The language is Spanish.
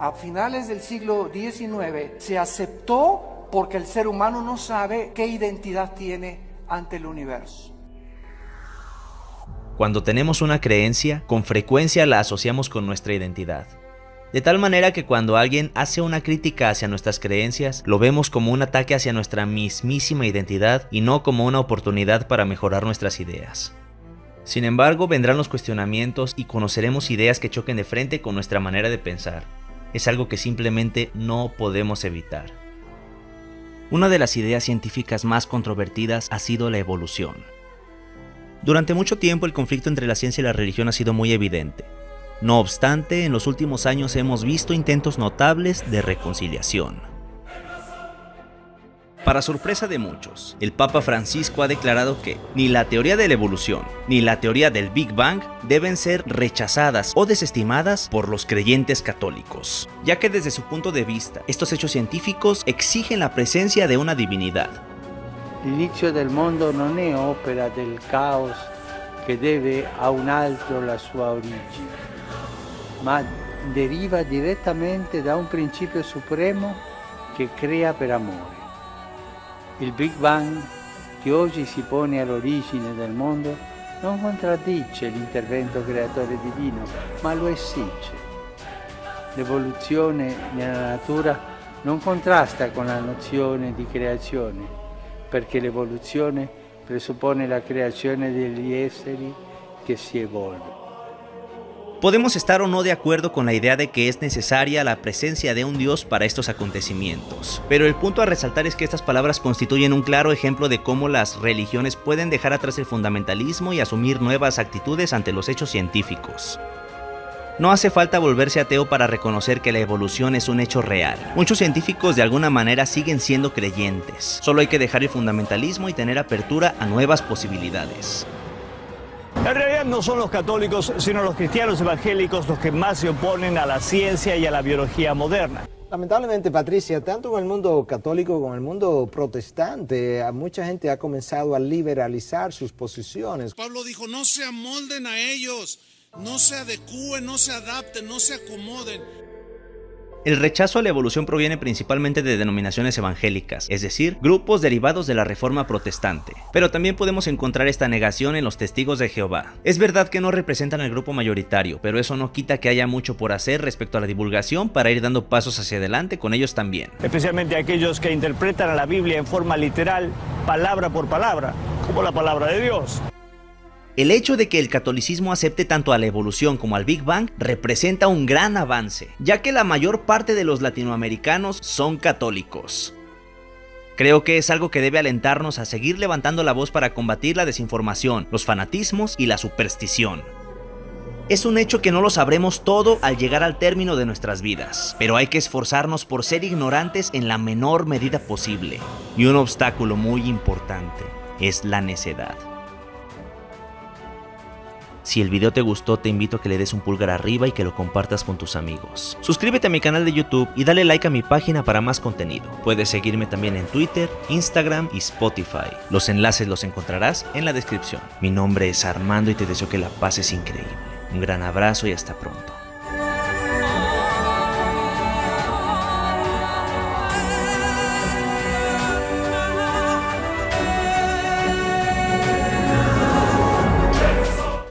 a finales del siglo XIX se aceptó porque el ser humano no sabe qué identidad tiene ante el universo. Cuando tenemos una creencia, con frecuencia la asociamos con nuestra identidad. De tal manera que cuando alguien hace una crítica hacia nuestras creencias, lo vemos como un ataque hacia nuestra mismísima identidad y no como una oportunidad para mejorar nuestras ideas. Sin embargo, vendrán los cuestionamientos y conoceremos ideas que choquen de frente con nuestra manera de pensar. Es algo que simplemente no podemos evitar. Una de las ideas científicas más controvertidas ha sido la evolución. Durante mucho tiempo el conflicto entre la ciencia y la religión ha sido muy evidente. No obstante, en los últimos años hemos visto intentos notables de reconciliación. Para sorpresa de muchos, el Papa Francisco ha declarado que ni la teoría de la evolución ni la teoría del Big Bang deben ser rechazadas o desestimadas por los creyentes católicos, ya que desde su punto de vista, estos hechos científicos exigen la presencia de una divinidad. L'inizio del mondo non è opera del caos che deve a un altro la sua origine, ma deriva direttamente da un principio supremo che crea per amore. Il Big Bang che oggi si pone all'origine del mondo non contraddice l'intervento creatore divino, ma lo esige. L'evoluzione nella natura non contrasta con la nozione di creazione, perché l'evoluzione presuppone la creazione degli esseri che si evolvono. Podemos estar o no de acuerdo con la idea de que es necesaria la presencia de un Dios para estos acontecimientos, pero el punto a resaltar es que estas palabras constituyen un claro ejemplo de cómo las religiones pueden dejar atrás el fundamentalismo y asumir nuevas actitudes ante los hechos científicos. No hace falta volverse ateo para reconocer que la evolución es un hecho real. Muchos científicos de alguna manera siguen siendo creyentes. Solo hay que dejar el fundamentalismo y tener apertura a nuevas posibilidades. En realidad no son los católicos, sino los cristianos evangélicos los que más se oponen a la ciencia y a la biología moderna. Lamentablemente, Patricia, tanto en el mundo católico como en el mundo protestante, mucha gente ha comenzado a liberalizar sus posiciones. Pablo dijo, no se amolden a ellos, no se adecúen, no se adapten, no se acomoden. El rechazo a la evolución proviene principalmente de denominaciones evangélicas, es decir, grupos derivados de la reforma protestante. Pero también podemos encontrar esta negación en los testigos de Jehová. Es verdad que no representan al grupo mayoritario, pero eso no quita que haya mucho por hacer respecto a la divulgación para ir dando pasos hacia adelante con ellos también. Especialmente aquellos que interpretan a la Biblia en forma literal, palabra por palabra, como la palabra de Dios. El hecho de que el catolicismo acepte tanto a la evolución como al Big Bang representa un gran avance, ya que la mayor parte de los latinoamericanos son católicos. Creo que es algo que debe alentarnos a seguir levantando la voz para combatir la desinformación, los fanatismos y la superstición. Es un hecho que no lo sabremos todo al llegar al término de nuestras vidas, pero hay que esforzarnos por ser ignorantes en la menor medida posible. Y un obstáculo muy importante es la necedad. Si el video te gustó, te invito a que le des un pulgar arriba y que lo compartas con tus amigos. Suscríbete a mi canal de YouTube y dale like a mi página para más contenido. Puedes seguirme también en Twitter, Instagram y Spotify. Los enlaces los encontrarás en la descripción. Mi nombre es Armando y te deseo que la pases increíble. Un gran abrazo y hasta pronto.